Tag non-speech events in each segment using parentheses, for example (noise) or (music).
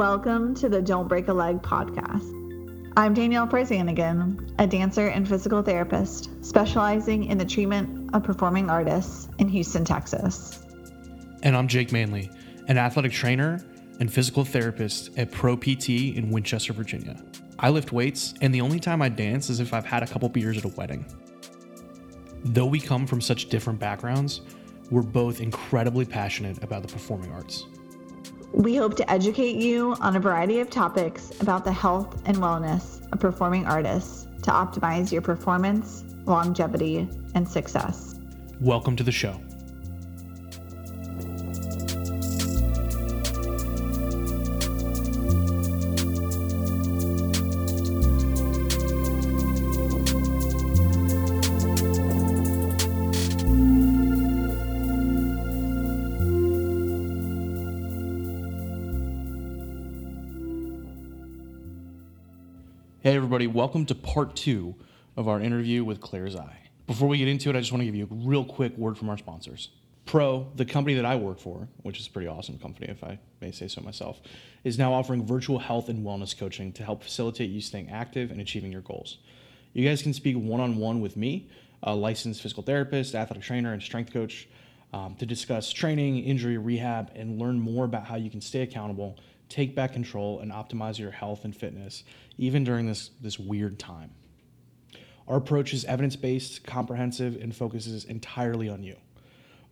Welcome to the Don't Break a Leg podcast. I'm Danielle Perzanigan, a dancer and physical therapist specializing in the treatment of performing artists in Houston, Texas. And I'm Jake Manley, an athletic trainer and physical therapist at Pro PT in Winchester, Virginia. I lift weights, and the only time I dance is if I've had a couple beers at a wedding. Though we come from such different backgrounds, we're both incredibly passionate about the performing arts. We hope to educate you on a variety of topics about the health and wellness of performing artists to optimize your performance, longevity, and success. Welcome to the show. Everybody, welcome to part two of our interview with Claire Zai. Before we get into it, I just want to give you a real quick word from our sponsors. Pro, the company that I work for, which is a pretty awesome company, if I may say so myself, is now offering virtual health and wellness coaching to help facilitate you staying active and achieving your goals. You guys can speak one on one with me, a licensed physical therapist, athletic trainer, and strength coach, um, to discuss training, injury rehab, and learn more about how you can stay accountable take back control and optimize your health and fitness, even during this, this weird time. Our approach is evidence based, comprehensive, and focuses entirely on you.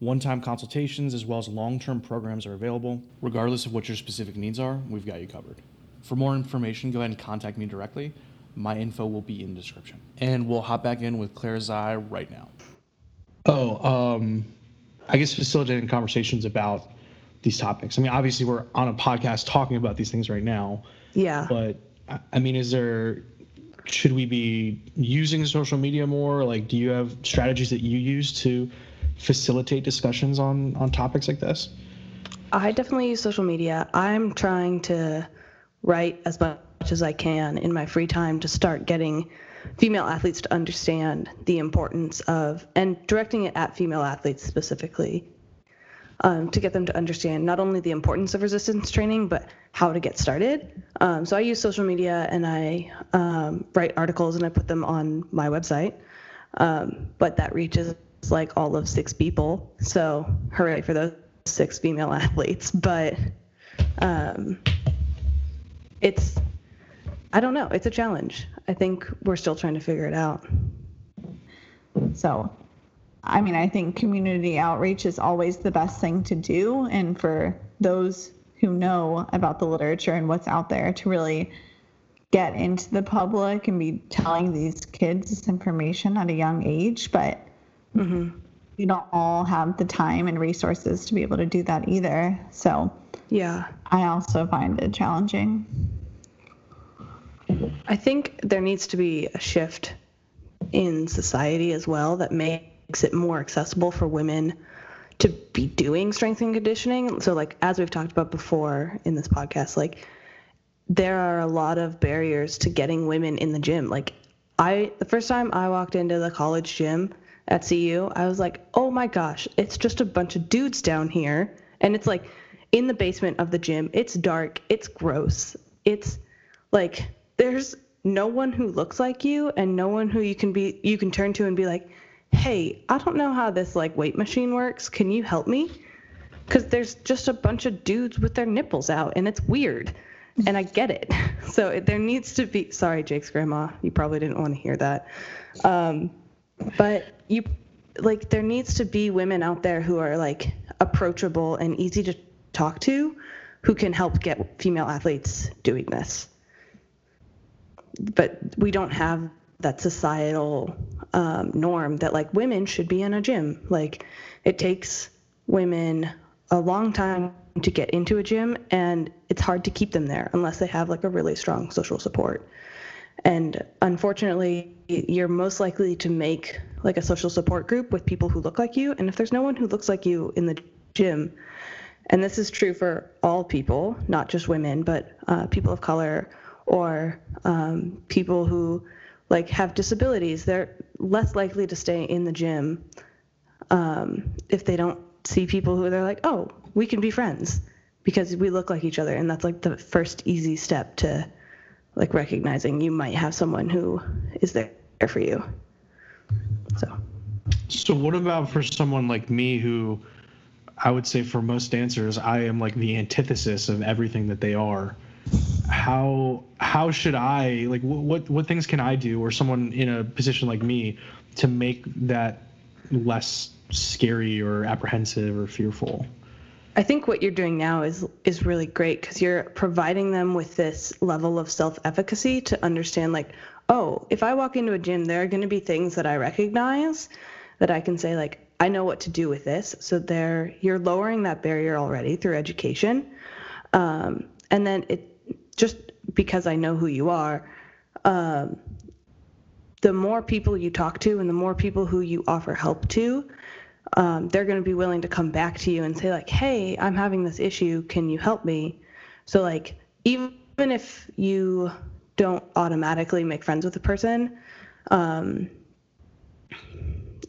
One time consultations as well as long term programs are available. Regardless of what your specific needs are, we've got you covered. For more information, go ahead and contact me directly. My info will be in the description. And we'll hop back in with Claire Zai right now. Oh, um, I guess facilitating conversations about these topics. I mean, obviously we're on a podcast talking about these things right now. Yeah. But I mean, is there should we be using social media more? Like, do you have strategies that you use to facilitate discussions on on topics like this? I definitely use social media. I'm trying to write as much as I can in my free time to start getting female athletes to understand the importance of and directing it at female athletes specifically um, to get them to understand not only the importance of resistance training, but how to get started. Um, so I use social media and I um, write articles and I put them on my website. Um, but that reaches like all of six people. So hooray for those six female (laughs) athletes. But um, it's, I don't know, it's a challenge. I think we're still trying to figure it out. So I mean, I think community outreach is always the best thing to do. And for those who know about the literature and what's out there to really get into the public and be telling these kids this information at a young age. But mm-hmm. we don't all have the time and resources to be able to do that either. So, yeah, I also find it challenging. I think there needs to be a shift in society as well that may makes it more accessible for women to be doing strength and conditioning. So, like, as we've talked about before in this podcast, like, there are a lot of barriers to getting women in the gym. Like, I, the first time I walked into the college gym at CU, I was like, oh my gosh, it's just a bunch of dudes down here. And it's like in the basement of the gym. It's dark. It's gross. It's like, there's no one who looks like you and no one who you can be, you can turn to and be like, hey, I don't know how this like weight machine works. Can you help me? Because there's just a bunch of dudes with their nipples out and it's weird. And I get it. (laughs) So there needs to be, sorry, Jake's grandma, you probably didn't want to hear that. Um, but you, like, there needs to be women out there who are like approachable and easy to talk to who can help get female athletes doing this. But we don't have that societal um, norm that like women should be in a gym. Like it takes women a long time to get into a gym and it's hard to keep them there unless they have like a really strong social support. And unfortunately, you're most likely to make like a social support group with people who look like you. And if there's no one who looks like you in the gym, and this is true for all people, not just women, but uh, people of color or um, people who like have disabilities, they're less likely to stay in the gym um, if they don't see people who they're like, oh, we can be friends, because we look like each other and that's like the first easy step to like recognizing you might have someone who is there for you so So what about for someone like me who I would say for most dancers I am like the antithesis of everything that they are. How how should I like wh- what what things can I do or someone in a position like me to make that less scary or apprehensive or fearful? I think what you're doing now is is really great because you're providing them with this level of self-efficacy to understand like, oh, if I walk into a gym, there are going to be things that I recognize that I can say like, I know what to do with this. So there, you're lowering that barrier already through education, um, and then it just because I know who you are. Um, the more people you talk to and the more people who you offer help to, um, they're going to be willing to come back to you and say like hey i'm having this issue can you help me so like even if you don't automatically make friends with the person um,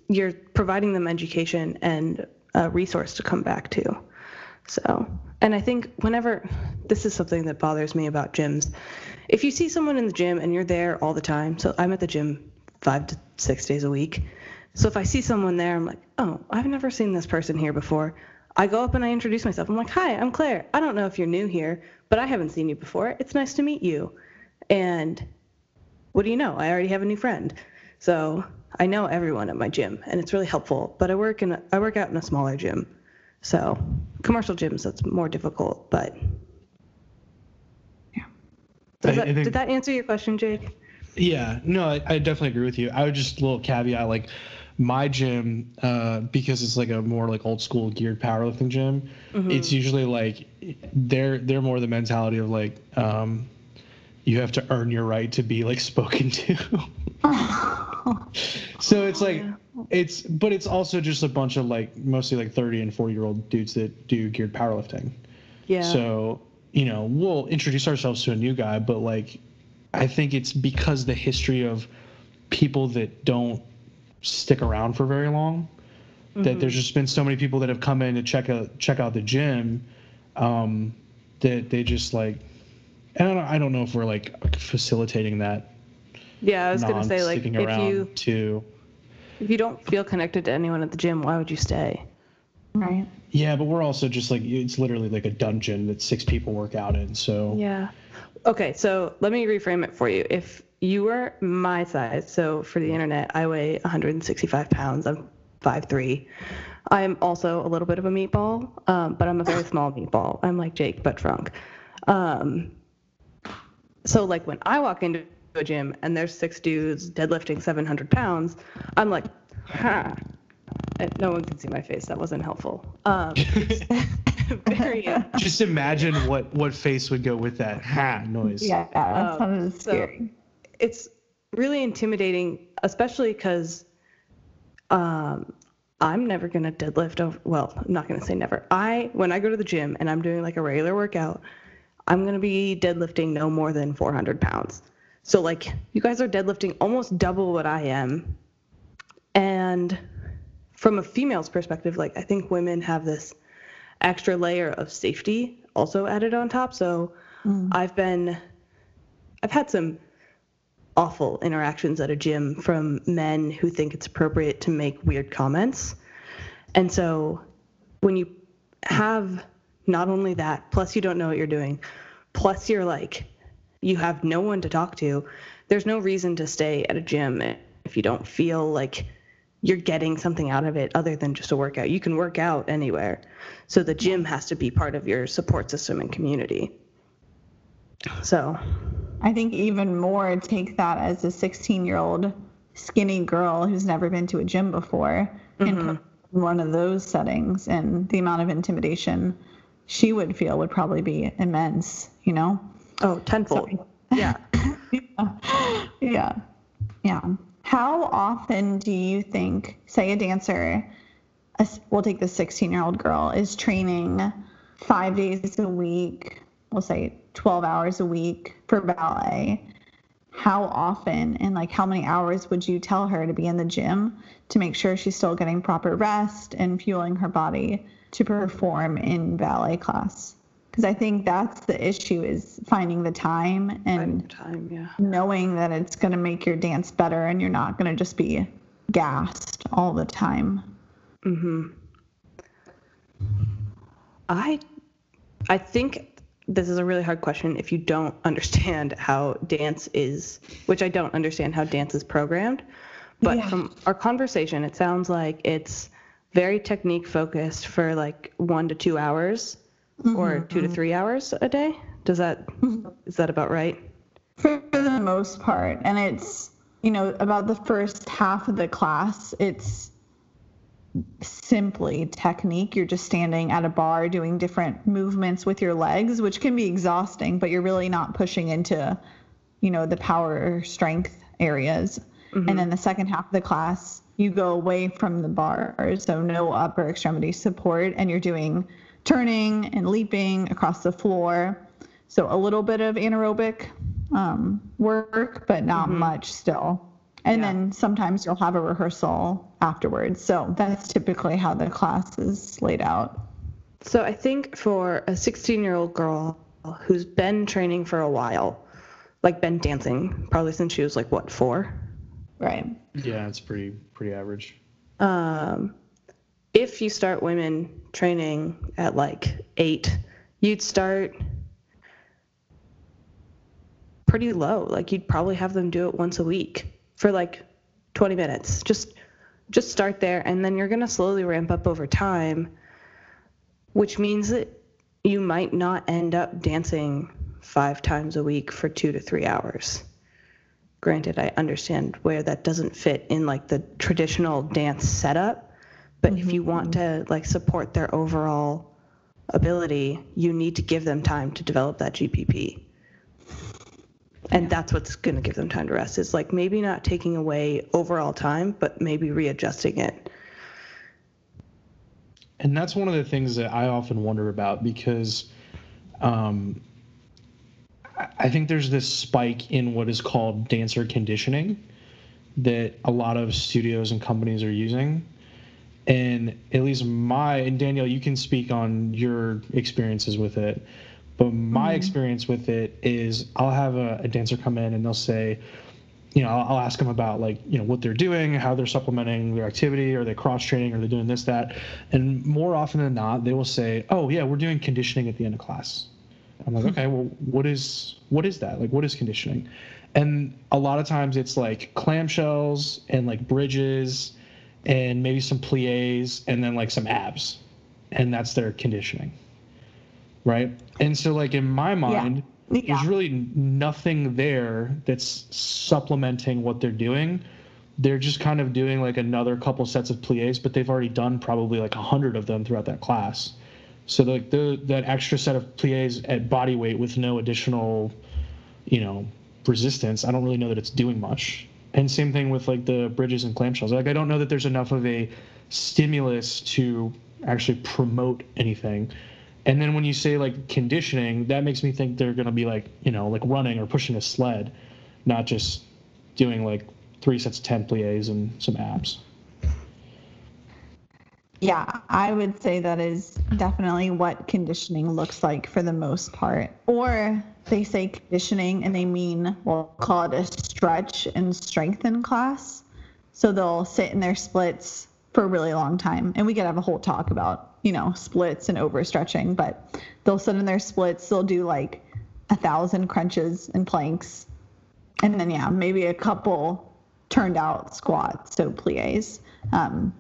you're providing them education and a resource to come back to so and i think whenever this is something that bothers me about gyms if you see someone in the gym and you're there all the time so i'm at the gym five to six days a week so if I see someone there, I'm like, oh, I've never seen this person here before. I go up and I introduce myself. I'm like, hi, I'm Claire. I don't know if you're new here, but I haven't seen you before. It's nice to meet you. And what do you know? I already have a new friend. So I know everyone at my gym, and it's really helpful. But I work in I work out in a smaller gym, so commercial gyms that's more difficult. But yeah, Does I- that, think- did that answer your question, Jake? Yeah, no, I, I definitely agree with you. I would just a little caveat like my gym, uh, because it's like a more like old school geared powerlifting gym. It's usually like they're they're more the mentality of like um, you have to earn your right to be like spoken to. (laughs) so it's like it's but it's also just a bunch of like mostly like 30 and 40 year old dudes that do geared powerlifting. Yeah. So, you know, we'll introduce ourselves to a new guy, but like, I think it's because the history of people that don't stick around for very long that there's just been so many people that have come in to check out check out the gym um, that they just like I don't know, I don't know if we're like facilitating that yeah, I was gonna say like if around you to if you don't feel connected to anyone at the gym, why would you stay? Right. yeah, but we're also just like it's literally like a dungeon that six people work out in. So Yeah. Okay, so let me reframe it for you. If you were my size, so for the internet, I weigh 165 pounds. I'm 5'3. I'm also a little bit of a meatball, um, but I'm a very small meatball. I'm like Jake, but drunk. Um, so, like, when I walk into a gym and there's six dudes deadlifting 700 pounds, I'm like, ha. And No one can see my face. That wasn't helpful. Um, (laughs) very. just imagine what what face would go with that ha noise. Yeah, that Um, sounded so- scary. it's really intimidating, especially because um, I'm never gonna deadlift over. Well, I'm not gonna say never. I when I go to the gym and I'm doing like a regular workout, I'm gonna be deadlifting no more than 400 pounds. So like you guys are deadlifting almost double what I am, and from a female's perspective, like I think women have this extra layer of safety also added on top. So mm. I've been, I've had some awful interactions at a gym from men who think it's appropriate to make weird comments. And so when you have not only that, plus you don't know what you're doing, plus you're like, you have no one to talk to, there's no reason to stay at a gym if you don't feel like you're getting something out of it other than just a workout. You can work out anywhere. So the gym has to be part of your support system and community. So, I think even more take that as a 16 year old skinny girl who's never been to a gym before and mm-hmm. put her in one of those settings and the amount of intimidation she would feel would probably be immense, you know? Oh, tenfold. Yeah. (laughs) Yeah. Yeah. How often do you think, say, a dancer, a we'll take the 16 year old girl, is training five days a week, we'll say 12 hours a week for ballet? How often and like how many hours would you tell her to be in the gym to make sure she's still getting proper rest and fueling her body to perform in ballet class? Because I think that's the issue is finding the time and time, yeah. knowing that it's going to make your dance better and you're not going to just be gassed all the time. Mhm. I I think this is a really hard question if you don't (laughs) understand how dance is, which I don't understand how dance is programmed. But Yeah. from our conversation, it sounds like it's very technique focused for like one to two hours or mm-hmm, two to mm-hmm. three hours a day. Does that mm-hmm. is that about right? for the most part and it's you know about the first half of the class it's simply technique. You're just standing at a bar doing different movements with your legs which can be exhausting but you're really not pushing into you know the power or strength areas. And then the second half of the class you go away from the bar so no upper extremity support and you're doing turning and leaping across the floor so a little bit of anaerobic um, work, but not much still. And Yeah. then sometimes you'll have a rehearsal afterwards. So that's typically how the class is laid out. So I think for a 16 year old girl who's been training for a while, like been dancing probably since she was like what four, Right. Yeah, it's pretty pretty average. um, if you start women training at like eight, you'd start pretty low. Like you'd probably have them do it once a week for like 20 minutes. Just just start there and then you're going to slowly ramp up over time, which means that you might not end up dancing 5 times a week for 2 to 3 hours. Granted, I understand where that doesn't fit in like the traditional dance setup, but if you want to like support their overall ability, you need to give them time to develop that GPP. And that's what's going to give them time to rest is like maybe not taking away overall time, but maybe readjusting it. And that's one of the things that I often wonder about because um, I- I think there's this spike in what is called dancer conditioning that a lot of studios and companies are using. And at least my, and Danielle, you can speak on your experiences with it. But my mm-hmm. experience with it is I'll have a, a dancer come in and they'll say, you know, I'll, I'll ask them about like, you know, what they're doing, how they're supplementing their activity, are they cross training, are they doing this, that, and more often than not, they will say, oh yeah, we're doing conditioning at the end of class. I'm like, hmm. okay, well, what is what is that? Like, what is conditioning? And a lot of times it's like clamshells and like bridges, and maybe some plies, and then like some abs, and that's their conditioning, right? And so like in my mind, Yeah. there's really nothing there that's supplementing what they're doing. They're just kind of doing like another couple sets of plies, but they've already done probably like a hundred of them throughout that class. So like the that extra set of plies at body weight with no additional, you know, resistance, I don't really know that it's doing much. And same thing with like the bridges and clamshells. Like I don't know that there's enough of a stimulus to actually promote anything. And then when you say like conditioning, that makes me think they're to be like, you know, like running or pushing a sled, not just doing like three sets of 10 plies and some abs. Yeah, I would say that is definitely what conditioning looks like for the most part. Or they say conditioning and they mean, we'll call it a stretch and strengthen class. So they'll sit in their splits for a really long time. And we could have a whole talk about, you know, splits and overstretching, but they'll sit in their splits, they'll do like a thousand crunches and planks. And then, yeah, maybe a couple turned out squats, so plies. Um,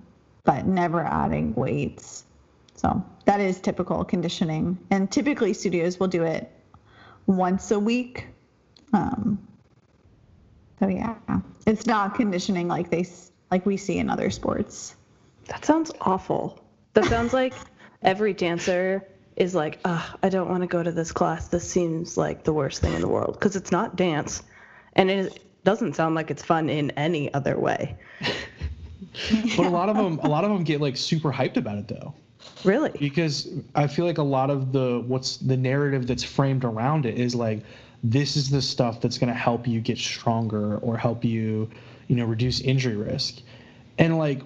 but never adding weights. So that is typical conditioning. And typically studios will do it once a week. Um, so yeah, it's not conditioning like they like we see in other sports. That sounds awful. That sounds like every dancer is like, I don't want to go to this class. This seems like the worst thing in the world because it's not dance, and it doesn't sound like it's fun in any other way. (laughs) But a lot of them, a lot of them get like super hyped about it though. Really? because I feel like a lot of the what's the narrative that's framed around it is like this is the stuff that's going to help you get stronger or help you, you know, reduce injury risk. And like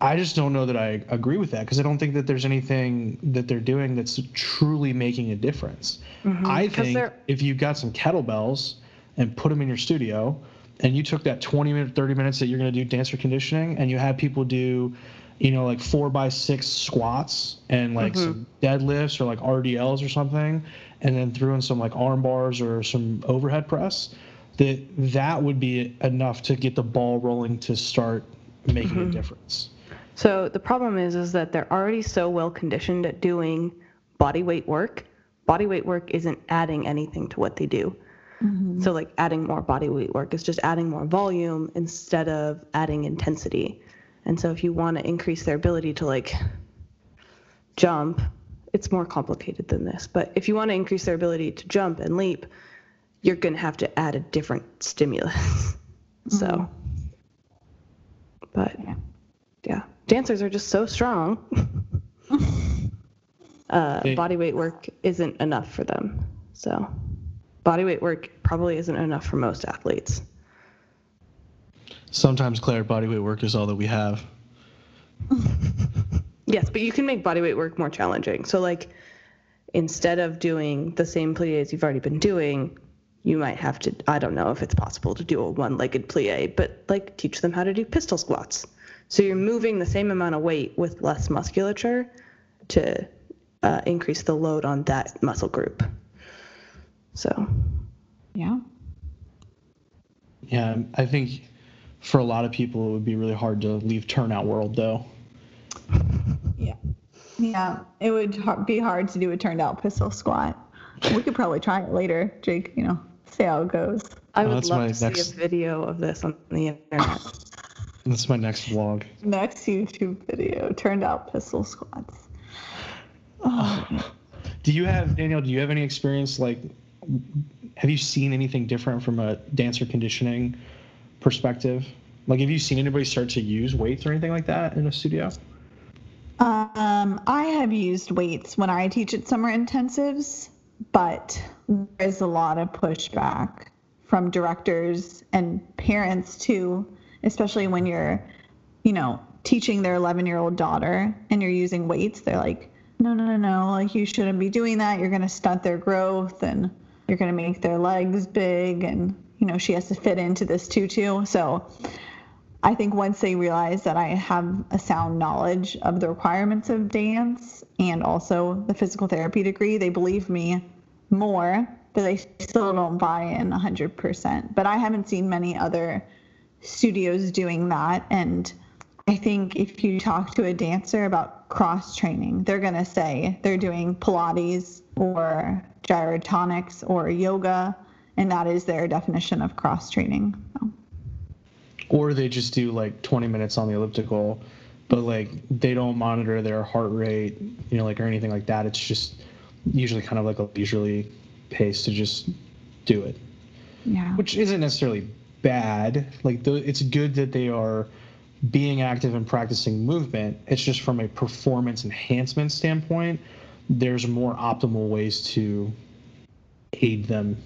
I just don't know that I agree with that because I don't think that there's anything that they're doing that's truly making a difference. Mm-hmm. I think if you've got some kettlebells and put them in your studio, and you took that 20 minute, 30 minutes that you're going to do dancer conditioning, and you had people do, you know, like four by six squats and like mm-hmm. some deadlifts or like RDLs or something, and then threw in some like arm bars or some overhead press, that that would be enough to get the ball rolling to start making mm-hmm. a difference. So the problem is is that they're already so well conditioned at doing body weight work. Body weight work isn't adding anything to what they do. Mm-hmm. So like adding more body weight work is just adding more volume instead of adding intensity. And so if you want to increase their ability to like jump, it's more complicated than this. But if you want to increase their ability to jump and leap, you're going to have to add a different stimulus. (laughs) Mm-hmm. so but yeah. yeah. Dancers are just so strong. (laughs) uh, body weight work isn't enough for them. So body weight work probably isn't enough for most athletes. Sometimes, Claire, body weight work is all that we have. (laughs) yes, but you can make body weight work more challenging. So, like, instead of doing the same plies you've already been doing, you might have to, I don't know if it's possible to do a one legged plie, but like teach them how to do pistol squats. So you're moving the same amount of weight with less musculature to uh, increase the load on that muscle group. So, yeah. Yeah, I think for a lot of people it would be really hard to leave turnout world though. (laughs) Yeah. Yeah, it would be hard to do a turned out pistol squat. We could probably try it later, Jake, you know, see how it goes. I would love to next... see a video of this on the internet. (laughs) That's my next vlog. Next YouTube video, turned out pistol squats. Oh. (sighs) Do you have Danielle? Do you have any experience like have you seen anything different from a dancer conditioning perspective? Like, have you seen anybody start to use weights or anything like that in a studio? Um, I have used weights when I teach at summer intensives, but there's a lot of pushback from directors and parents too, especially when you're, you know, teaching their 11 year old daughter and you're using weights. They're like, no, no, no, no, like you shouldn't be doing that. You're going to stunt their growth and you're going to make their legs big and you know she has to fit into this tutu. So i think once they realize that i have a sound knowledge of the requirements of dance and also the physical therapy degree they believe me more but they still don't buy in 100% but i haven't seen many other studios doing that. And I think if you talk to a dancer about cross training, they're going to say they're doing Pilates or gyrotonics or yoga, and that is their definition of cross training. So. Or they just do like 20 minutes on the elliptical, but like they don't monitor their heart rate, you know, like or anything like that. It's just usually kind of like a leisurely pace to just do it. Yeah. Which isn't necessarily bad. Like the, it's good that they are being active and practicing movement. It's just from a performance enhancement standpoint, there's more optimal ways to aid them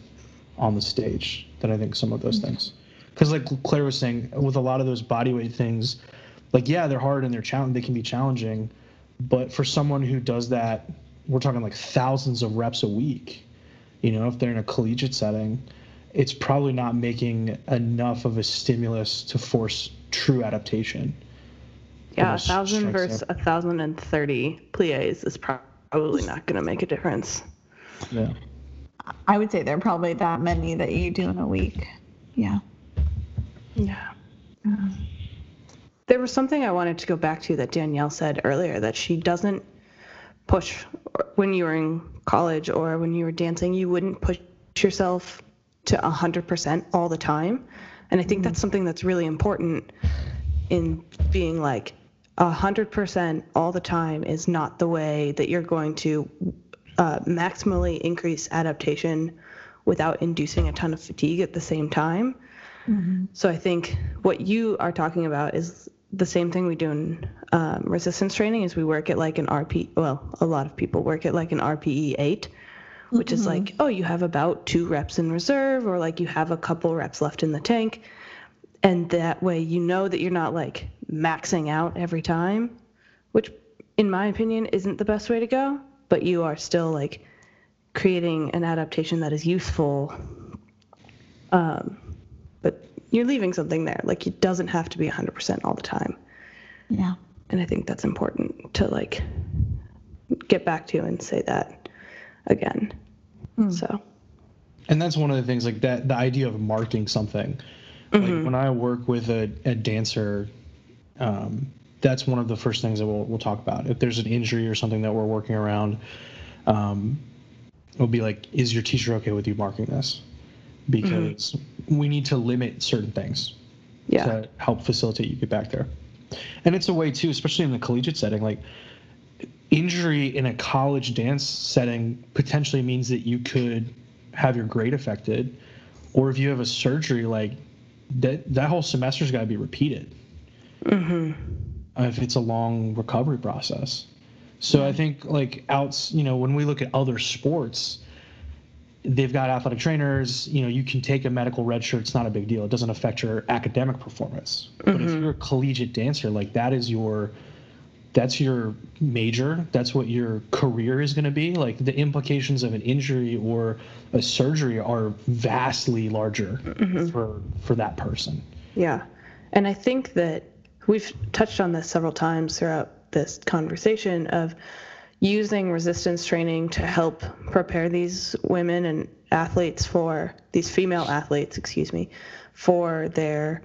on the stage than I think some of those mm-hmm. things. Because like Claire was saying, with a lot of those bodyweight things, like yeah, they're hard and they're challenge they can be challenging, but for someone who does that, we're talking like thousands of reps a week. You know, if they're in a collegiate setting, it's probably not making enough of a stimulus to force true adaptation. Yeah, a thousand versus a thousand and thirty plies is probably not going to make a difference. Yeah. I would say there are probably that many that you do in a week. Yeah. Yeah. Uh-huh. There was something I wanted to go back to that Danielle said earlier that she doesn't push when you were in college or when you were dancing, you wouldn't push yourself to 100% all the time. And I think mm-hmm. that's something that's really important in being like 100% all the time is not the way that you're going to uh, maximally increase adaptation without inducing a ton of fatigue at the same time. Mm-hmm. So I think what you are talking about is the same thing we do in um, resistance training is we work at like an RP well a lot of people work at like an RPE 8 which mm-hmm. is like oh you have about 2 reps in reserve or like you have a couple reps left in the tank and that way you know that you're not like maxing out every time, which in my opinion isn't the best way to go, but you are still like creating an adaptation that is useful. Um, but you're leaving something there. Like it doesn't have to be 100% all the time. Yeah. And I think that's important to like get back to and say that again. So, and that's one of the things like that the idea of marking something like when i work with a, a dancer um, that's one of the first things that we'll, we'll talk about. If there's an injury or something that we're working around um, it'll be like is your teacher okay with you marking this? Because we need to limit certain things yeah. to help facilitate you get back there. And it's a way too especially in the collegiate setting like injury in a college dance setting potentially means that you could have your grade affected or if you have a surgery like that that whole semester's got to be repeated. Mm-hmm. if it's a long recovery process. So i think like outs you know when we look at other sports they've got athletic trainers you know you can take a medical red shirt it's not a big deal. It doesn't affect your academic performance. But if you're a collegiate dancer like that is your that's your major that's what your career is going to be like the implications of an injury or a surgery are vastly larger for for that person Yeah. And I think that we've touched on this several times throughout this conversation of using resistance training to help prepare these women and athletes for these female athletes, excuse me, for their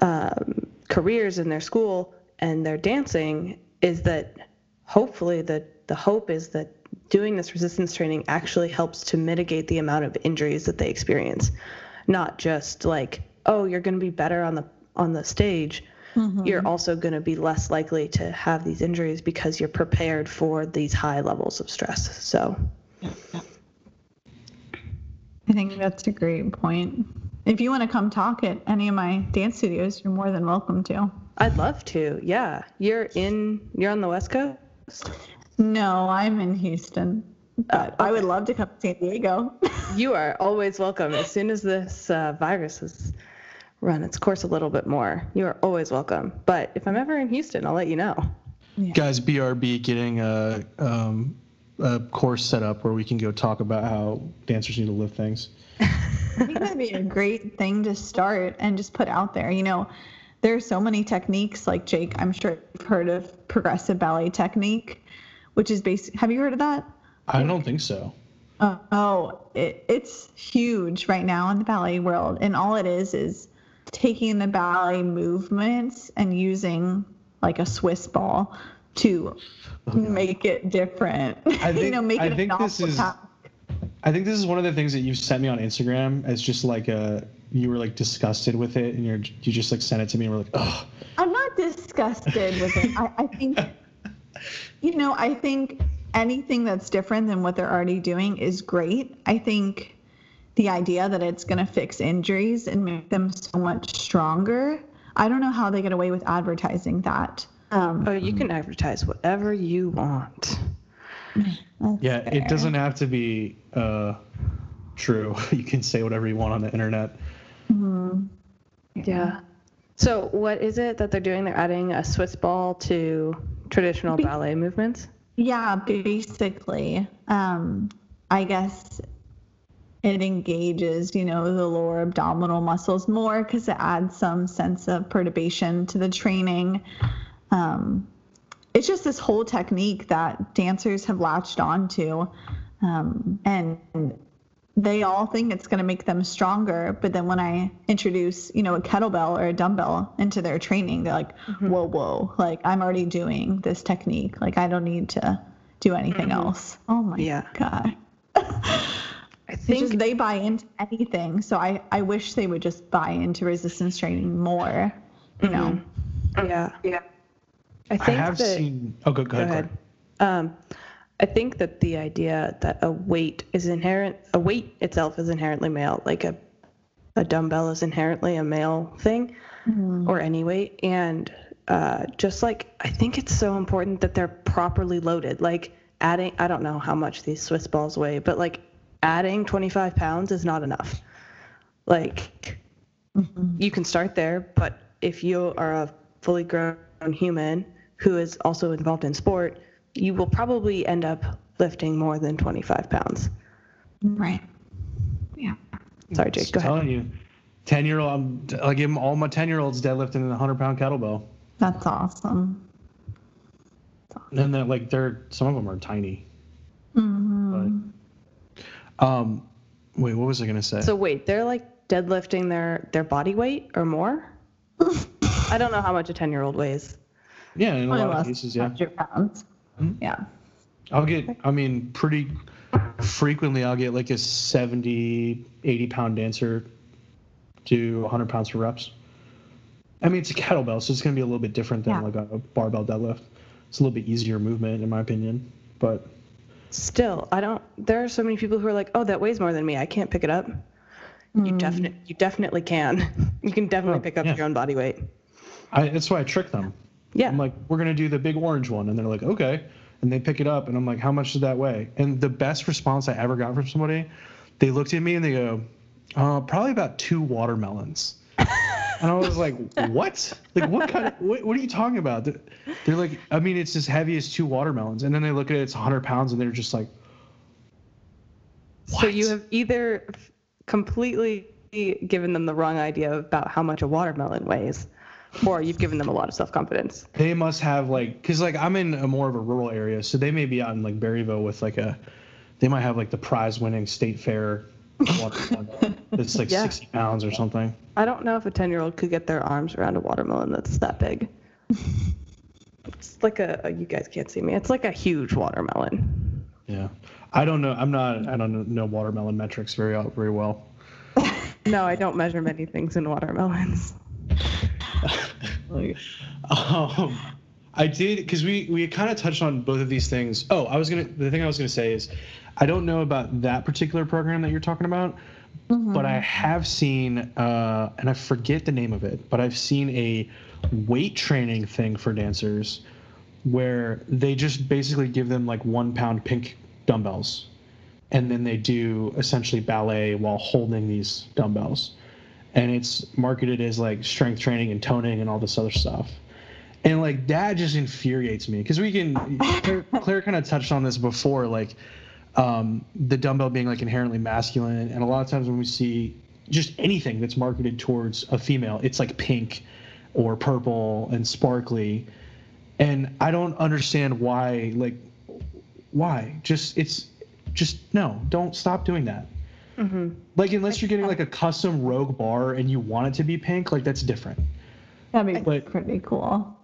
um, careers in their school and their dancing is that hopefully the the hope is that doing this resistance training actually helps to mitigate the amount of injuries that they experience not just like oh you're going to be better on the on the stage mm-hmm. you're also going to be less likely to have these injuries because you're prepared for these high levels of stress so I think that's a great point. If you want to come talk at any of my dance studios, you're more than welcome to. I'd love to yeah. You're in you're on the west coast? No, I'm in Houston, but I would love to come to San Diego. (laughs) you are always welcome. As soon as this uh, virus has run its course a little bit more you are always welcome. But if i'm ever in houston i'll let you know. Guys brb getting a um, a course set up where we can go talk about how dancers need to lift things. I think that'd be a great thing to start and just put out there. You know, there are so many techniques like Jake, I'm sure you've heard of progressive ballet technique, which is basic. Have you heard of that? i don't think so Uh, oh, it, it's huge right now in the ballet world. And all it is is taking the ballet movements and using like a Swiss ball to make it different. (laughs) I you know, make I it a think this is- I think this is one of the things that you sent me on Instagram as just like a you were like disgusted with it and you're you just like sent it to me and we're like oh I'm not disgusted with it. I, I think, (laughs) you know, I think anything that's different than what they're already doing is great. I think the idea that it's going to fix injuries and make them so much stronger, I don't know how they get away with advertising that. Um, oh you can advertise whatever you want that's yeah it doesn't have to be uh true (laughs) you can say whatever you want on the internet yeah. So what is it that they're doing? They're adding a swiss ball to traditional Be- ballet movements? Yeah, basically. Um, I guess it engages, you know, the lower abdominal muscles more because it adds some sense of perturbation to the training. Um, it's just this whole technique that dancers have latched onto, um, and they all think it's going to make them stronger. But then when I introduce, you know, a kettlebell or a dumbbell into their training, they're like, mm-hmm. whoa, whoa, like I'm already doing this technique. Like I don't need to do anything mm-hmm. else. Oh my Yeah. God. i (laughs) It's think just they buy into anything. So I, I wish they would just buy into resistance training more, you know? Mm-hmm. yeah yeah i i think have that, seen oh go, go, go ahead, ahead um i think that the idea that a weight is inherent a weight itself is inherently male like a a dumbbell is inherently a male thing or any weight. And uh, just like i think it's so important that they're properly loaded. Like adding i don't know how much these swiss balls weigh but like adding 25 pounds is not enough. Like you can start there, but if you are a fully grown human who is also involved in sport, you will probably end up lifting more than 25 pounds. Right. Yeah. Sorry, Jake, go I'm ahead. telling you, ten year old. I'm I give 'em all my ten year olds deadlifting a hundred pound kettlebell, That's awesome. and then like they're some of them are tiny. Mhm. But, um, wait, what was I gonna say? So wait, they're like deadlifting their their body weight or more? (laughs) I don't know how much a 10 year old weighs. yeah, in a lot of less cases, than yeah. 100 pounds. Mhm. Yeah. I'll get. I mean, pretty frequently, I'll get like a 70, 80 pound dancer do 100 pounds for reps. I mean, it's a kettlebell, so it's going to be a little bit different than Yeah. like a barbell deadlift. It's a little bit easier movement, in my opinion. But Still, I don't. There are so many people who are like, "Oh, that weighs more than me. I can't pick it up." You definitely, you definitely can. (laughs) You can definitely Oh, pick up yeah. your own body weight. I, that's why I trick them. Yeah. I'm like, we're going to do the big orange one. And they're like, okay. And they pick it up, and I'm like, how much does that weigh? And the best response I ever got from somebody, they looked at me and they go, uh, probably about two watermelons. (laughs) And I was like, what? Like, what kind of, what, what are you talking about? They're, they're like, I mean, it's as heavy as two watermelons. And then they look at it, it's 100 pounds, and they're just like, what? So you have either completely given them the wrong idea about how much a watermelon weighs, or you've given them a lot of self confidence. they must have like, cause like I'm in a more of a rural area, so they may be out in like Berryville with like a, they might have like the prize winning state fair (laughs) watermelon that's like Yeah. 60 pounds or something. I don't know if a 10 year old could get their arms around a watermelon that's that big. (laughs) It's like a, you guys can't see me. It's like a huge watermelon. Yeah. I don't know. I'm not, I don't know watermelon metrics very, very well. (laughs) No, I don't measure many things in watermelons. Um, I did because we we kind of touched on both of these things. Oh, I was gonna the thing I was gonna say is, I don't know about that particular program that you're talking about, but I have seen uh, and I forget the name of it, but I've seen a weight training thing for dancers where they just basically give them like one pound pink dumbbells, and then they do essentially ballet while holding these dumbbells and it's marketed as like strength training and toning and all this other stuff. And like that just infuriates me because we can. Claire, Claire kind of touched on this before, like um, the dumbbell being like inherently masculine, and a lot of times when we see just anything that's marketed towards a female, it's like pink or purple and sparkly, and I don't understand why. Like, why? Just it's just no. Don't stop doing that. Like unless you're getting like a custom rogue bar and you want it to be pink, like that's different. That'd be But- pretty cool.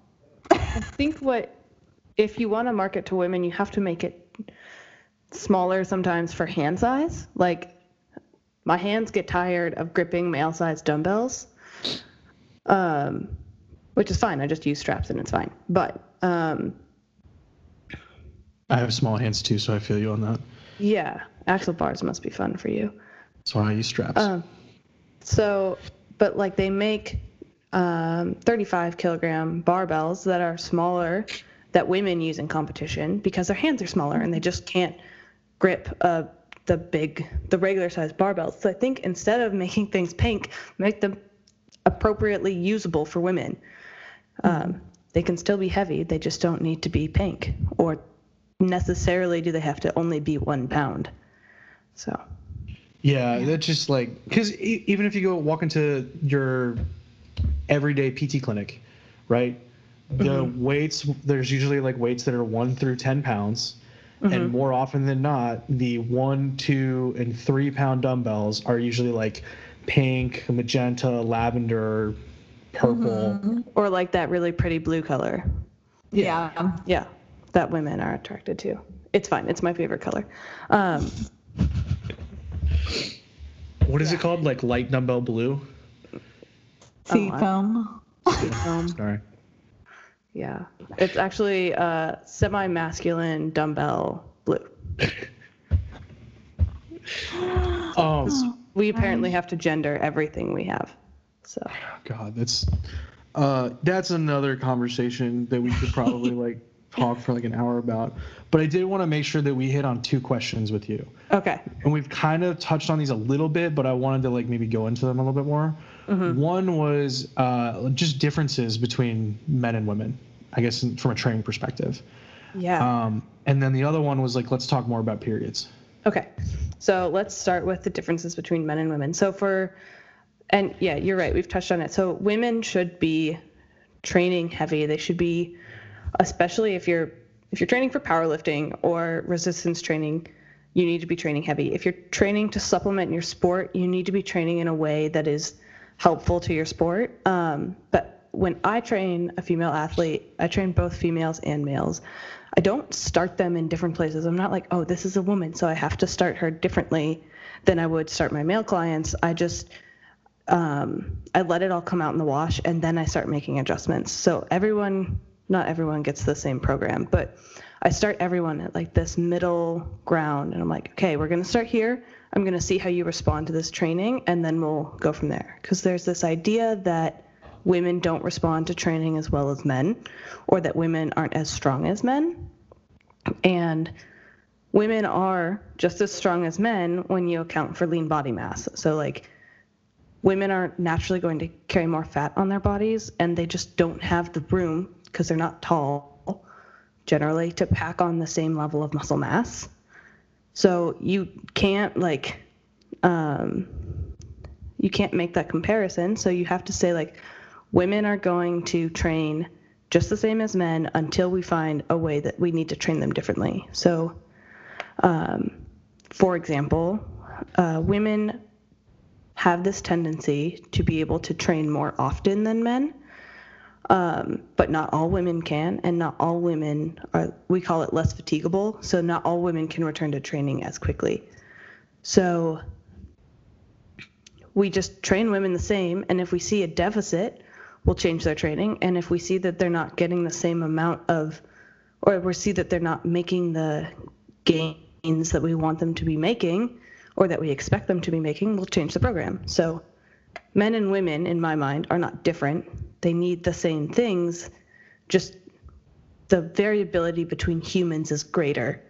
I think what, if you want to market to women, you have to make it smaller sometimes for hand size. Like, my hands get tired of gripping male size dumbbells, um, which is fine. I just use straps and it's fine. But um, I have small hands too, so I feel you on that. yeah, axle bars must be fun for you. Why I use straps. Um, so, but like they make um, 35 kilogram barbells that are smaller that women use in competition because their hands are smaller and they just can't grip uh, the big, the regular size barbells. So I think instead of making things pink, make them appropriately usable for women. Um, they can still be heavy, they just don't need to be pink or necessarily do they have to only be one pound. So. Yeah, that's just like because e- even if you go walk into your everyday PT clinic, right? The mm-hmm. weights there's usually like weights that are one through ten pounds, and mm-hmm. more often than not, the one, two, and three pound dumbbells are usually like pink, magenta, lavender, purple. Mm-hmm. Or like that really pretty blue color. Yeah. Yeah, that women are attracted to. It's fine. It's my favorite color. Um, What is it called? Like light dumbbell blue? Sea I- foam. um, Sorry. yeah, it's actually uh, semi-masculine dumbbell blue. (laughs) Um, (gasps) We apparently have to gender everything we have. So God, that's uh, that's another conversation that we could probably (laughs) like talk for like an hour about. But I did want to make sure that we hit on two questions with you. Okay. And we've kind of touched on these a little bit, but I wanted to like maybe go into them a little bit more. Mm-hmm. One was uh, just differences between men and women, I guess, from a training perspective. Yeah. Um, and then the other one was like, let's talk more about periods. Okay. So let's start with the differences between men and women. So for, and yeah, you're right. We've touched on it. So women should be training heavy. They should be, especially if you're if you're training for powerlifting or resistance training, you need to be training heavy. If you're training to supplement your sport, you need to be training in a way that is helpful to your sport. Um, but when I train a female athlete, I train both females and males. I don't start them in different places. I'm not like, oh, this is a woman, so I have to start her differently than I would start my male clients. I just um, I let it all come out in the wash, and then I start making adjustments. So everyone, not everyone gets the same program, but I start everyone at like this middle ground, and I'm like, okay, we're gonna start here. I'm gonna see how you respond to this training, and then we'll go from there. Because there's this idea that women don't respond to training as well as men, or that women aren't as strong as men, and women are just as strong as men when you account for lean body mass. So like women are naturally going to carry more fat on their bodies and they just don't have the room because they're not tall generally to pack on the same level of muscle mass. So you can't like um, you can't make that comparison. So you have to say like women are going to train just the same as men until we find a way that we need to train them differently. So, um, for example, uh, women have this tendency to be able to train more often than men. Um, but not all women can, and not all women are, we call it less fatigable. So, not all women can return to training as quickly. So, we just train women the same, and if we see a deficit, we'll change their training. And if we see that they're not getting the same amount of, or we see that they're not making the gains that we want them to be making, or that we expect them to be making, we'll change the program. So men and women, in my mind, are not different. They need the same things, just the variability between humans is greater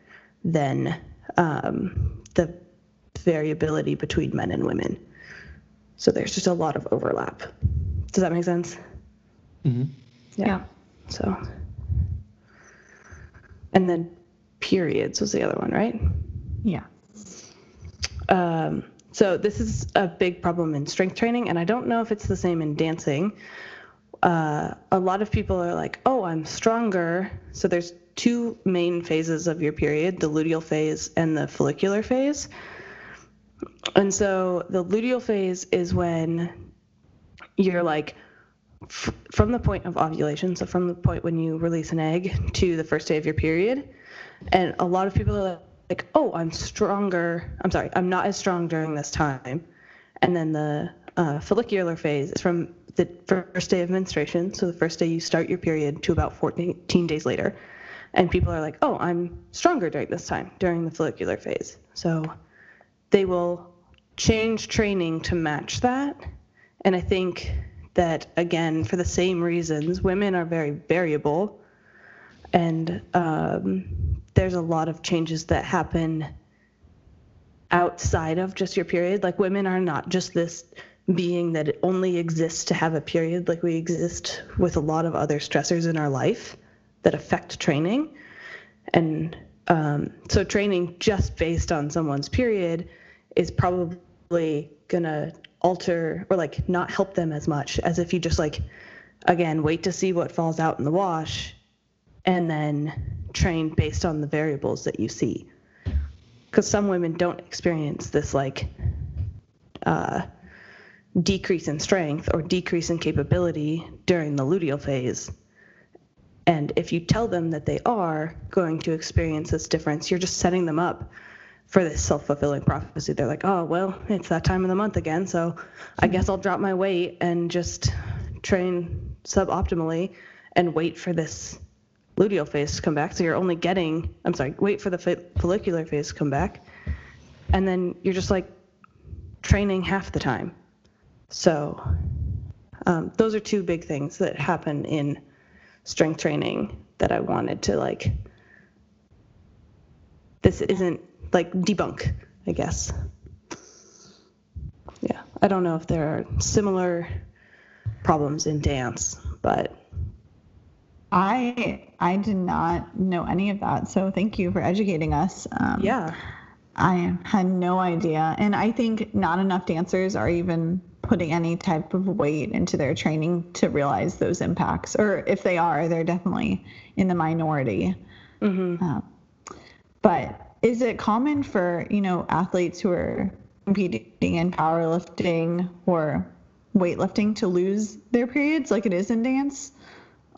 than um, the variability between men and women. So there's just a lot of overlap. Does that make sense? Mm-hmm. Yeah. yeah. So, and then periods was the other one, right? Yeah. Um, so this is a big problem in strength training, and I don't know if it's the same in dancing. Uh, a lot of people are like, "Oh, I'm stronger." So there's two main phases of your period: the luteal phase and the follicular phase. And so the luteal phase is when you're like f- from the point of ovulation, so from the point when you release an egg to the first day of your period. And a lot of people are like, oh, I'm stronger. I'm sorry, I'm not as strong during this time. And then the uh, follicular phase is from the first day of menstruation, so the first day you start your period, to about 14 days later. And people are like, oh, I'm stronger during this time, during the follicular phase. So they will change training to match that. And I think that, again, for the same reasons, women are very variable. And um, there's a lot of changes that happen outside of just your period. Like women are not just this being that it only exists to have a period, like we exist with a lot of other stressors in our life that affect training. And um, so training just based on someone's period is probably gonna alter or like not help them as much as if you just like again wait to see what falls out in the wash and then train based on the variables that you see. Because some women don't experience this like uh, decrease in strength or decrease in capability during the luteal phase. And if you tell them that they are going to experience this difference, you're just setting them up for this self fulfilling prophecy. They're like, oh, well, it's that time of the month again, so I guess I'll drop my weight and just train suboptimally and wait for this luteal phase to come back. So you're only getting, I'm sorry, wait for the follicular phase to come back. And then you're just like training half the time. So um, those are two big things that happen in strength training that I wanted to like this isn't like debunk, I guess. Yeah, I don't know if there are similar problems in dance, but I I did not know any of that, so thank you for educating us. Um, yeah. I had no idea, and I think not enough dancers are even putting any type of weight into their training to realize those impacts, or if they are, they're definitely in the minority. Mm-hmm. Uh, but is it common for you know athletes who are competing in powerlifting or weightlifting to lose their periods like it is in dance?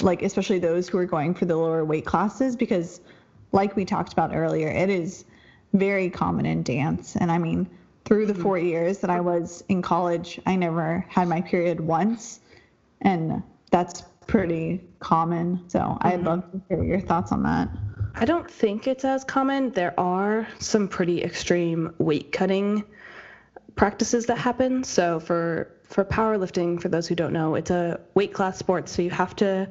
like especially those who are going for the lower weight classes because like we talked about earlier it is very common in dance and i mean through the Mm-hmm. four years that i was in college i never had my period once and that's pretty common so i'd Mm-hmm. love to hear your thoughts on that I don't think it's as common. There are some pretty extreme weight cutting practices that happen. So for for powerlifting, for those who don't know, it's a weight class sport. So you have to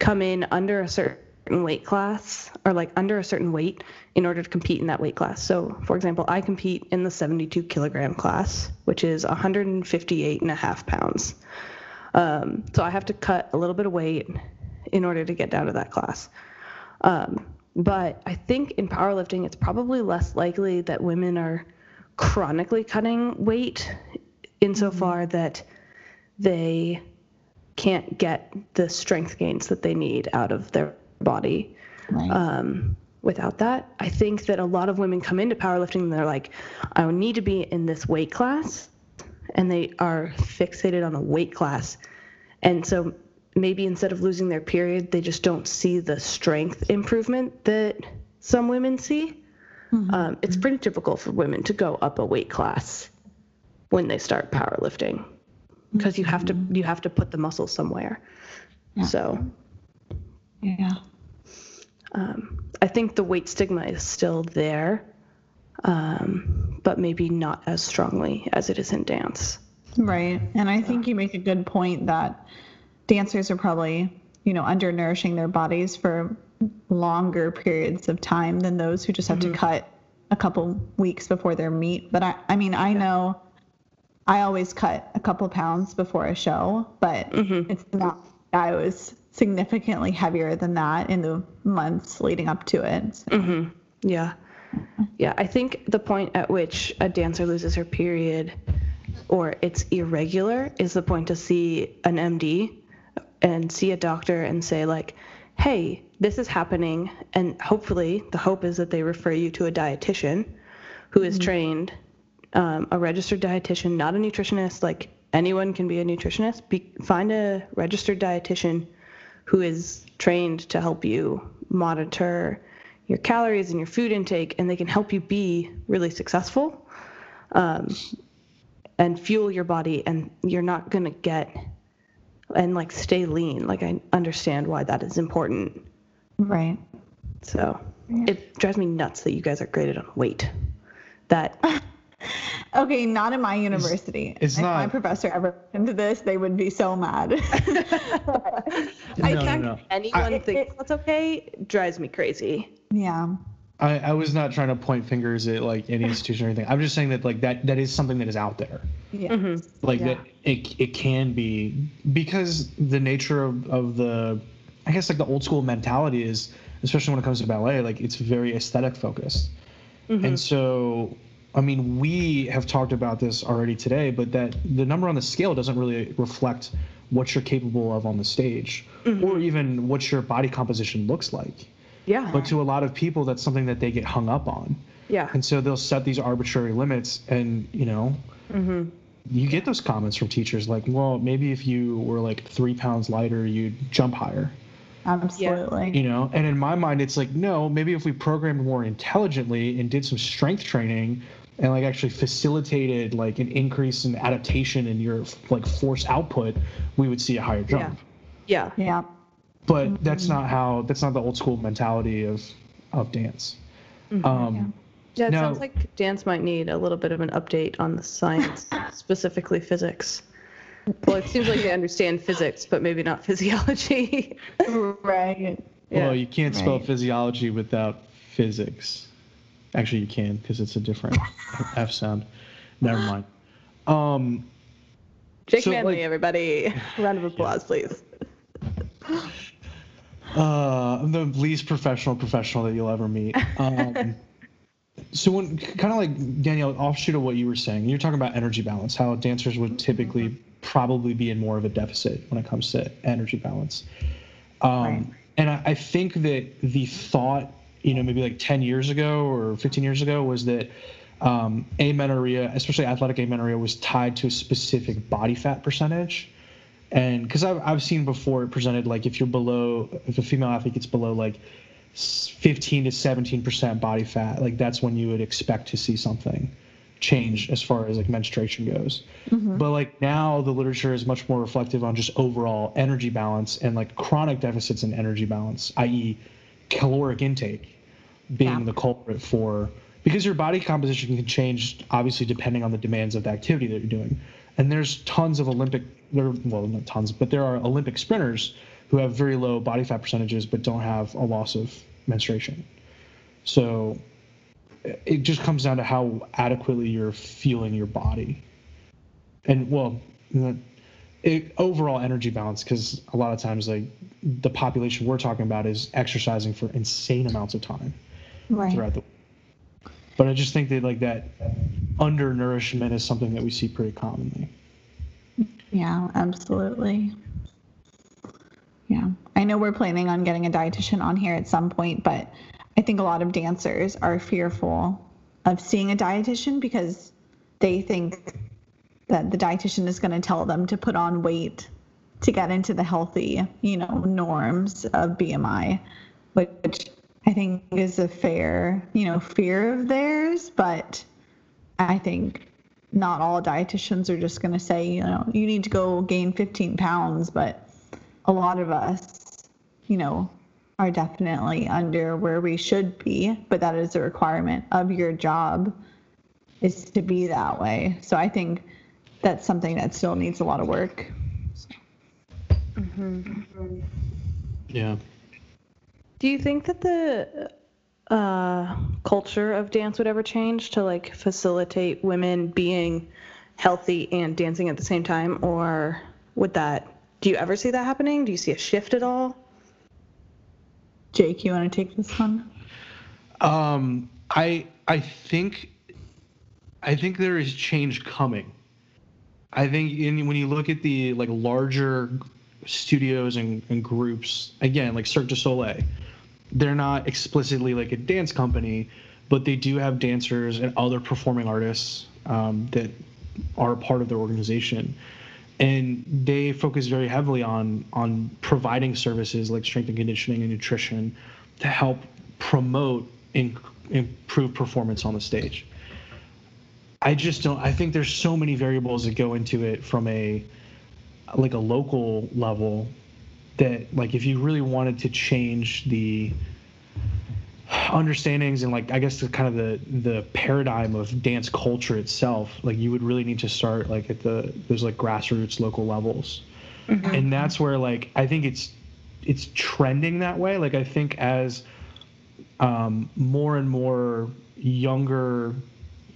come in under a certain weight class or like under a certain weight in order to compete in that weight class. So for example, I compete in the 72 kilogram class, which is 158 and a half pounds. Um, so I have to cut a little bit of weight in order to get down to that class. Um, but I think in powerlifting, it's probably less likely that women are chronically cutting weight insofar that they can't get the strength gains that they need out of their body right um, without that. I think that a lot of women come into powerlifting and they're like, I need to be in this weight class. And they are fixated on a weight class. And so maybe instead of losing their period, they just don't see the strength improvement that some women see. Um, it's pretty typical for women to go up a weight class when they start powerlifting because you have to you have to put the muscle somewhere. So yeah um, I think the weight stigma is still there, um, but maybe not as strongly as it is in dance. Right. And I think you make a good point that dancers are probably, you know, undernourishing their bodies for longer periods of time than those who just have to cut a couple weeks before their meet. But I, I mean, I know I always cut a couple pounds before a show, but it's not, I was significantly heavier than that in the months leading up to it. So, Yeah. Yeah. I think the point at which a dancer loses her period or it's irregular is the point to see an MD and see a doctor and say, like, hey, this is happening. And hopefully, the hope is that they refer you to a dietitian who is trained, um, a registered dietitian, not a nutritionist. Like, anyone can be a nutritionist. Be, find a registered dietitian who is trained to help you monitor your calories and your food intake, and they can help you be really successful um, and fuel your body. And you're not going to get and like stay lean. Like, I understand why that is important. right. So it drives me nuts that you guys are graded on weight. That (laughs) (laughs) Okay, not in my university. it's if my professor ever into this, they would be so mad. (laughs) (laughs) I No, no, can't no. anyone I- thinks that's okay drives me crazy. yeah. I, I was not trying to point fingers at like any institution or anything. I'm just saying that like that that is something that is out there. Yeah. Mm-hmm. Like Yeah. that it it can be because the nature of, of the I guess like the old school mentality is especially when it comes to ballet, like it's very aesthetic focused. Mm-hmm. And so I mean, we have talked about this already today, but that the number on the scale doesn't really reflect what you're capable of on the stage mm-hmm. or even what your body composition looks like. Yeah. But to a lot of people, that's something that they get hung up on. yeah. And so they'll set these arbitrary limits, and you know, mm-hmm. you get those comments from teachers like, "Well, maybe if you were like three pounds lighter, you'd jump higher." Absolutely. You know, and in my mind, it's like, no, maybe if we programmed more intelligently and did some strength training, and like actually facilitated like an increase in adaptation in your like force output, we would see a higher jump. Yeah. Yeah. yeah. But that's not how. That's not the old school mentality of of dance. Um, Yeah, it No. sounds like dance might need a little bit of an update on the science, (laughs) specifically physics. Well, it seems like they understand physics, but maybe not physiology. Right. Well, you can't spell Right. physiology without physics. Actually, you can because it's a different (laughs) F sound. Never mind. Um, Jake So, Manley, like- everybody. (laughs) Round of applause, please. uh, I'm the least professional professional that you'll ever meet. Um, (laughs) so when kind of like Danielle, offshoot of what you were saying, you're talking about energy balance, how dancers would typically probably be in more of a deficit when it comes to energy balance. Um, Right. And I, I think that the thought, you know, maybe like 10 years ago or 15 years ago was that um, amenorrhea, especially athletic amenorrhea, was tied to a specific body fat percentage. And because I've, I've seen before it presented like if you're below, if a female athlete gets below like 15 to 17% body fat, like that's when you would expect to see something change as far as like menstruation goes. Mm-hmm. But like now the literature is much more reflective on just overall energy balance and like chronic deficits in energy balance, i.e., caloric intake being Yeah. the culprit for because your body composition can change obviously depending on the demands of the activity that you're doing. And there's tons of Olympic there well not tons, but there are Olympic sprinters who have very low body fat percentages but don't have a loss of menstruation. So it just comes down to how adequately you're feeling your body. And well, it, overall energy balance because a lot of times like the population we're talking about is exercising for insane amounts of time Right. throughout the but i just think that like that undernourishment is something that we see pretty commonly Yeah, absolutely. Yeah. I know we're planning on getting a dietitian on here at some point, but I think a lot of dancers are fearful of seeing a dietitian because they think that the dietitian is going to tell them to put on weight to get into the healthy, you know, norms of BMI, which I think is a fair, you know, fear of theirs, but I think not all dietitians are just going to say, you know, you need to go gain 15 pounds, but a lot of us, you know, are definitely under where we should be, but that is a requirement of your job is to be that way. So I think that's something that still needs a lot of work. yeah Do you think that the uh, culture of dance would ever change to like facilitate women being healthy and dancing at the same time, or would that? Do you ever see that happening? Do you see a shift at all? Jake, you want to take this one? um i i think i think there is change coming i think in, when you look at the like larger studios and, and groups again like cirque du soleil they're not explicitly like a dance company but they do have dancers and other performing artists um, that are a part of their organization and they focus very heavily on on providing services like strength and conditioning and nutrition to help promote and improve performance on the stage. I just don't i think there's so many variables that go into it from a like a local level that like if you really wanted to change the understandings and like i guess the kind of the the paradigm of dance culture itself like you would really need to start like at the those like grassroots local levels. And that's where like i think it's it's trending that way. Like i think as um, more and more younger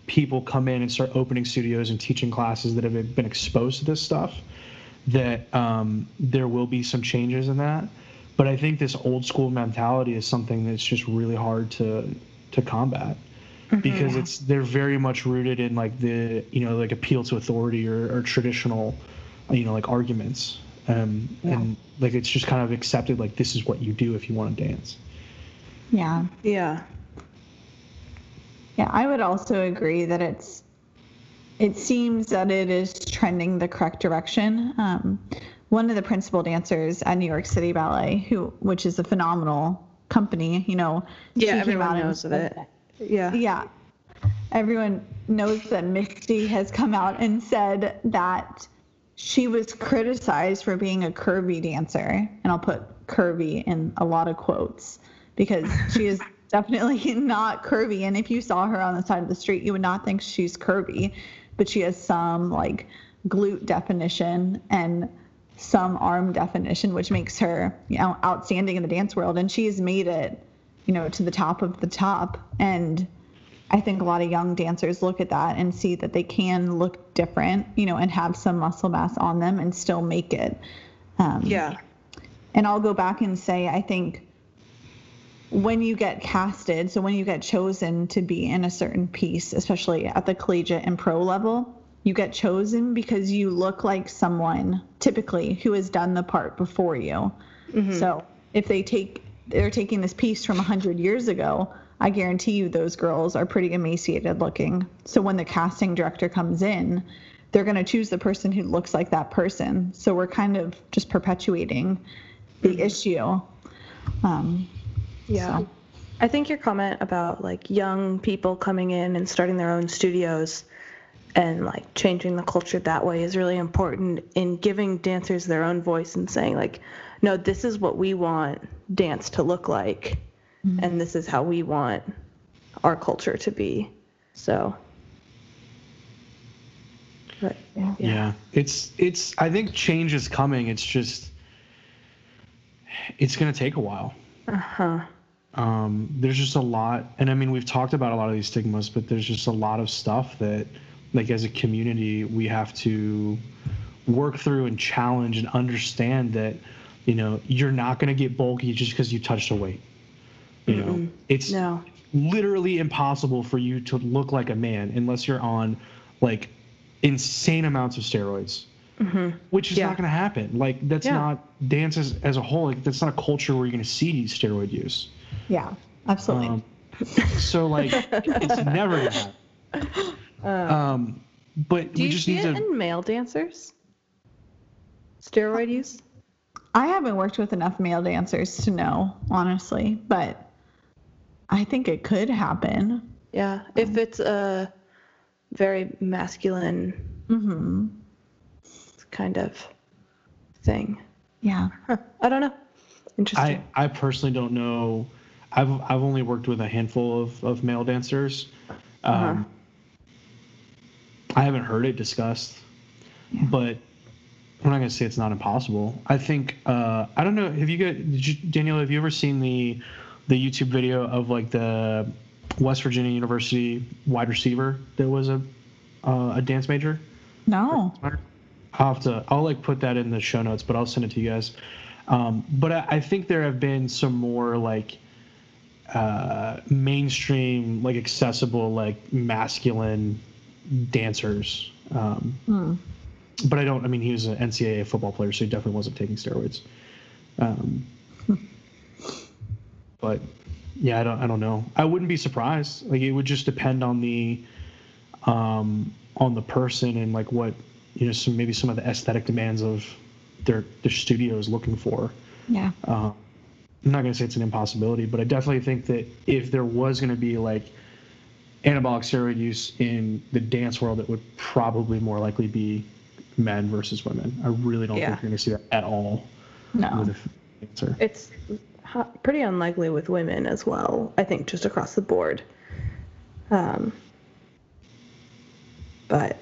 people come in and start opening studios and teaching classes that have been exposed to this stuff that um, there will be some changes in that but i think this old school mentality is something that's just really hard to to combat because it's they're very much rooted in like the you know like appeal to authority or, or traditional you know like arguments um, and like it's just kind of accepted like this is what you do if you want to dance Yeah. Yeah. Yeah, I would also agree that it's it seems that it is trending the correct direction. Um, one of the principal dancers at New York City Ballet, who which is a phenomenal company, you know, Yeah, everyone knows of said it. Yeah. yeah. Everyone knows that Misty has come out and said that she was criticized for being a curvy dancer. And I'll put curvy in a lot of quotes because she is (laughs) definitely not curvy. And if you saw her on the side of the street, you would not think she's curvy, but she has some like glute definition. And some arm definition, which makes her you know outstanding in the dance world, and she's made it, you know, to the top of the top. And I think a lot of young dancers look at that and see that they can look different, you know, and have some muscle mass on them and still make it. Um, Yeah. and I'll go back and say, I think when you get casted, so when you get chosen to be in a certain piece, especially at the collegiate and pro level, you get chosen because you look like someone typically who has done the part before you. So if they take they're taking this piece from 100 years ago, I guarantee you those girls are pretty emaciated looking. So when the casting director comes in, they're going to choose the person who looks like that person. So we're kind of just perpetuating the issue. Um, Yeah. So- I think your comment about like young people coming in and starting their own studios and like changing the culture that way is really important in giving dancers their own voice and saying like no this is what we want dance to look like and this is how we want our culture to be so but yeah, Yeah. It's it's I think change is coming. It's just it's gonna take a while. uh-huh Um, there's just a lot and I mean we've talked about a lot of these stigmas, but there's just a lot of stuff that like as a community we have to work through and challenge and understand that, you know, you're not gonna get bulky just because you touched a weight. You know, it's no literally impossible for you to look like a man unless you're on like insane amounts of steroids which is Yeah. not going to happen like that's Yeah. not dance as, as a whole like that's not a culture where you're going to see steroid use yeah, absolutely. um, so like it's never going to happen (laughs) um, but do we you just see need it to in male dancers steroid use I haven't worked with enough male dancers to know, honestly, but I think it could happen. Yeah, if it's a very masculine mm-hmm. kind of thing. Yeah. Huh, (laughs) I don't know. Interesting. I, I personally don't know. I've I've only worked with a handful of, of male dancers. Um, I haven't heard it discussed, but I'm not gonna say it's not impossible. I think uh, I don't know. Have you got you, Danielle? Have you ever seen the the YouTube video of like the West Virginia University wide receiver that was a uh, a dance major? No. I'll have to. I'll like put that in the show notes, but I'll send it to you guys. Um, but I, I think there have been some more like uh, mainstream, like accessible, like masculine dancers. Um, But I don't. I mean, he was an NCAA football player, so he definitely wasn't taking steroids. Um, (laughs) but yeah, I don't. I don't know. I wouldn't be surprised. Like it would just depend on the um, on the person and like what you know some maybe some of the aesthetic demands of their their studio is looking for. Yeah. Uh, I'm not going to say it's an impossibility, but I definitely think that if there was going to be like anabolic steroid use in the dance world, it would probably more likely be men versus women. I really don't Yeah. think you're going to see that at all No. with a f- dancer. it's pretty unlikely with women as well. I think just across the board. Um, but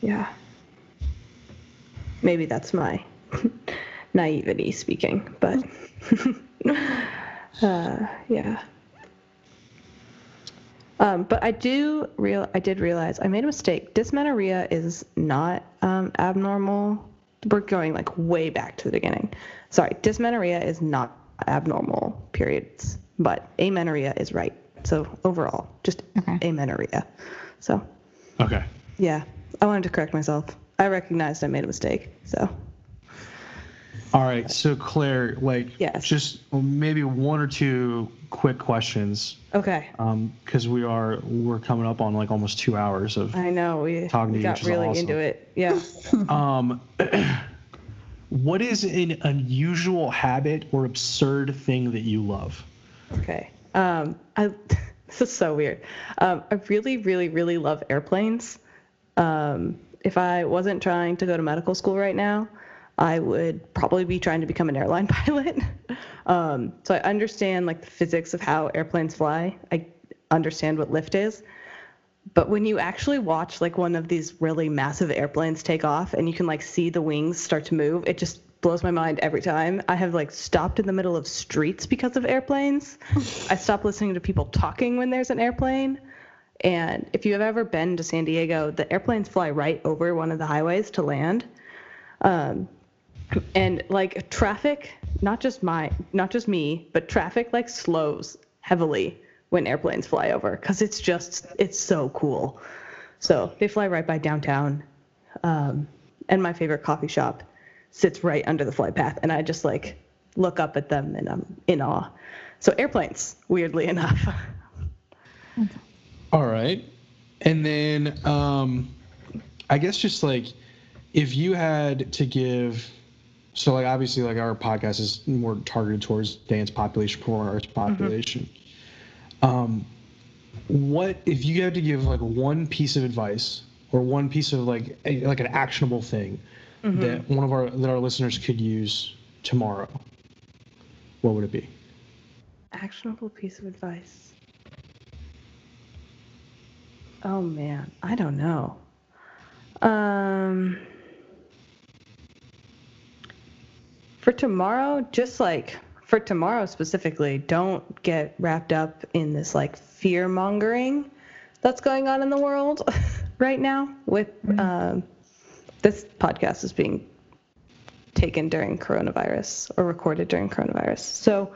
yeah, maybe that's my (laughs) naivety speaking. But (laughs) uh, yeah. Um, but I do real I did realize I made a mistake. Dysmenorrhea is not um, abnormal. We're going like way back to the beginning. Sorry, dysmenorrhea is not abnormal periods, but amenorrhea is right. So overall, just Okay. amenorrhea. So Okay. yeah, I wanted to correct myself. I recognized I made a mistake. So All right. So Claire, like, Yes. just maybe one or two quick questions, okay, because we are we're coming up on like almost two hours of I know we, Talking to we you, got which is really awesome. into it. Yeah. (laughs) Um, (clears throat) what is an unusual habit or absurd thing that you love? Okay. Um, I (laughs) this is so weird. Um, I really, really, really love airplanes. Um, if I wasn't trying to go to medical school right now, I would probably be trying to become an airline (laughs) pilot. um, so I understand like the physics of how airplanes fly. I understand what lift is. but when you actually watch like one of these really massive airplanes take off and you can like see the wings start to move, it just blows my mind every time. I have like stopped in the middle of streets because of airplanes. I stop listening to people talking when there's an airplane. And if you have ever been to San Diego, the airplanes fly right over one of the highways to land. Um, and like traffic, not just my, not just me, but traffic like slows heavily when airplanes fly over because it's just it's so cool. So they fly right by downtown, um, and my favorite coffee shop sits right under the flight path, and I just like look up at them and I'm in awe. So airplanes, weirdly enough. (laughs) All right. And then um I guess just like if you had to give so like obviously like our podcast is more targeted towards dance population, performing arts population. Um what if you had to give like one piece of advice or one piece of like a, like an actionable thing that one of our that our listeners could use tomorrow? What would it be? Actionable piece of advice. Oh man, I don't know. Um, for tomorrow, just like for tomorrow specifically, don't get wrapped up in this like fear mongering that's going on in the world (laughs) right now. With um, this podcast is being taken during coronavirus or recorded during coronavirus. So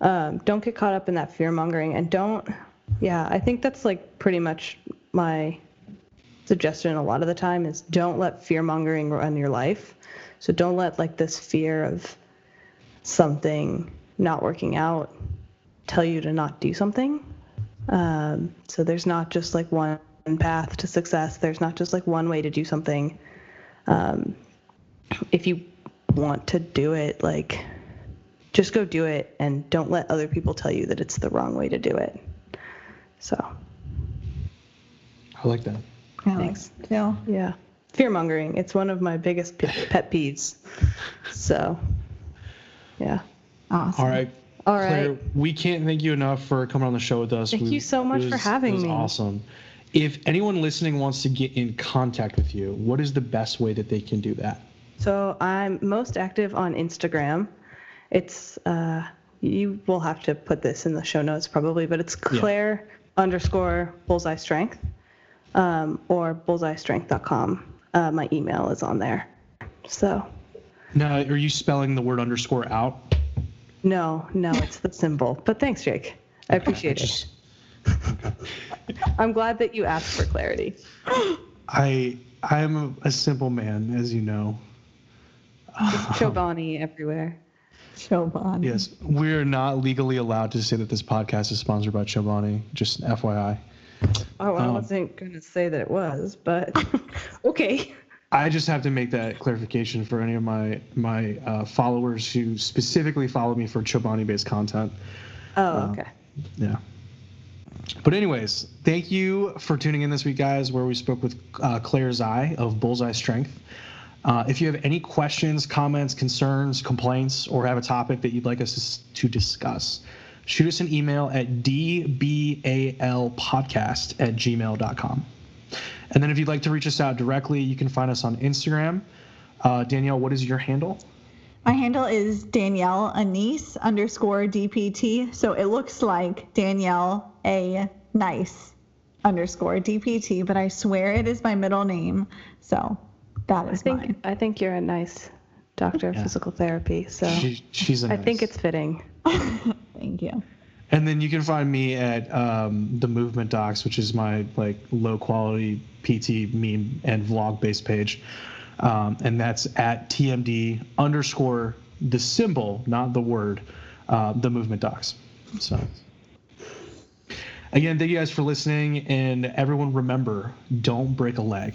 um, don't get caught up in that fear mongering and don't, yeah, I think that's like pretty much my suggestion a lot of the time is don't let fear mongering run your life. So don't let like this fear of something not working out tell you to not do something. Um, so there's not just like one path to success. There's not just like one way to do something. Um, if you want to do it, like just go do it and don't let other people tell you that it's the wrong way to do it. So, I like that. I like Thanks. it yeah. Fear mongering. It's one of my biggest pet peeves. So, yeah. Awesome. All right. All right. Claire, we can't thank you enough for coming on the show with us. Thank We- you so much it for was- having it was me. Awesome. If anyone listening wants to get in contact with you, what is the best way that they can do that? So I'm most active on Instagram. It's uh, you will have to put this in the show notes probably, but it's Claire underscore bullseye strength um, or bullseyestrength.com. Uh, my email is on there. So Now, are you spelling the word underscore out? no, no, it's the symbol. But thanks, Jake. I appreciate it. Just- I'm glad that you asked for clarity. I I am a simple man, as you know. Chobani everywhere. Chobani. Yes, we're not legally allowed to say that this podcast is sponsored by Chobani. Just FYI. Oh, I Um, wasn't going to say that it was, but (laughs) okay. I just have to make that clarification for any of my my uh, followers who specifically follow me for Chobani-based content. Oh, okay. Yeah. But anyways, thank you for tuning in this week, guys, where we spoke with uh, Claire Zai of Bullseye Strength. Uh, if you have any questions, comments, concerns, complaints, or have a topic that you'd like us to, to discuss, shoot us an email at dbalpodcast at gmail.com. And then if you'd like to reach us out directly, you can find us on Instagram. Uh, Danielle, what is your handle? My handle is Danielle Anise underscore DPT. So it looks like Danielle A Nice underscore DPT, but I swear it is my middle name. So that is I think mine. I think you're a nice doctor of Yeah. physical therapy, so She, she's a I think it's fitting. (laughs) Thank you. And then you can find me at um, the Movement Docs, which is my like low quality PT meme and vlog based page, um, and that's at TMD underscore the symbol, not the word, uh, the Movement Docs. So. Again, thank you guys for listening, and everyone remember, don't break a leg.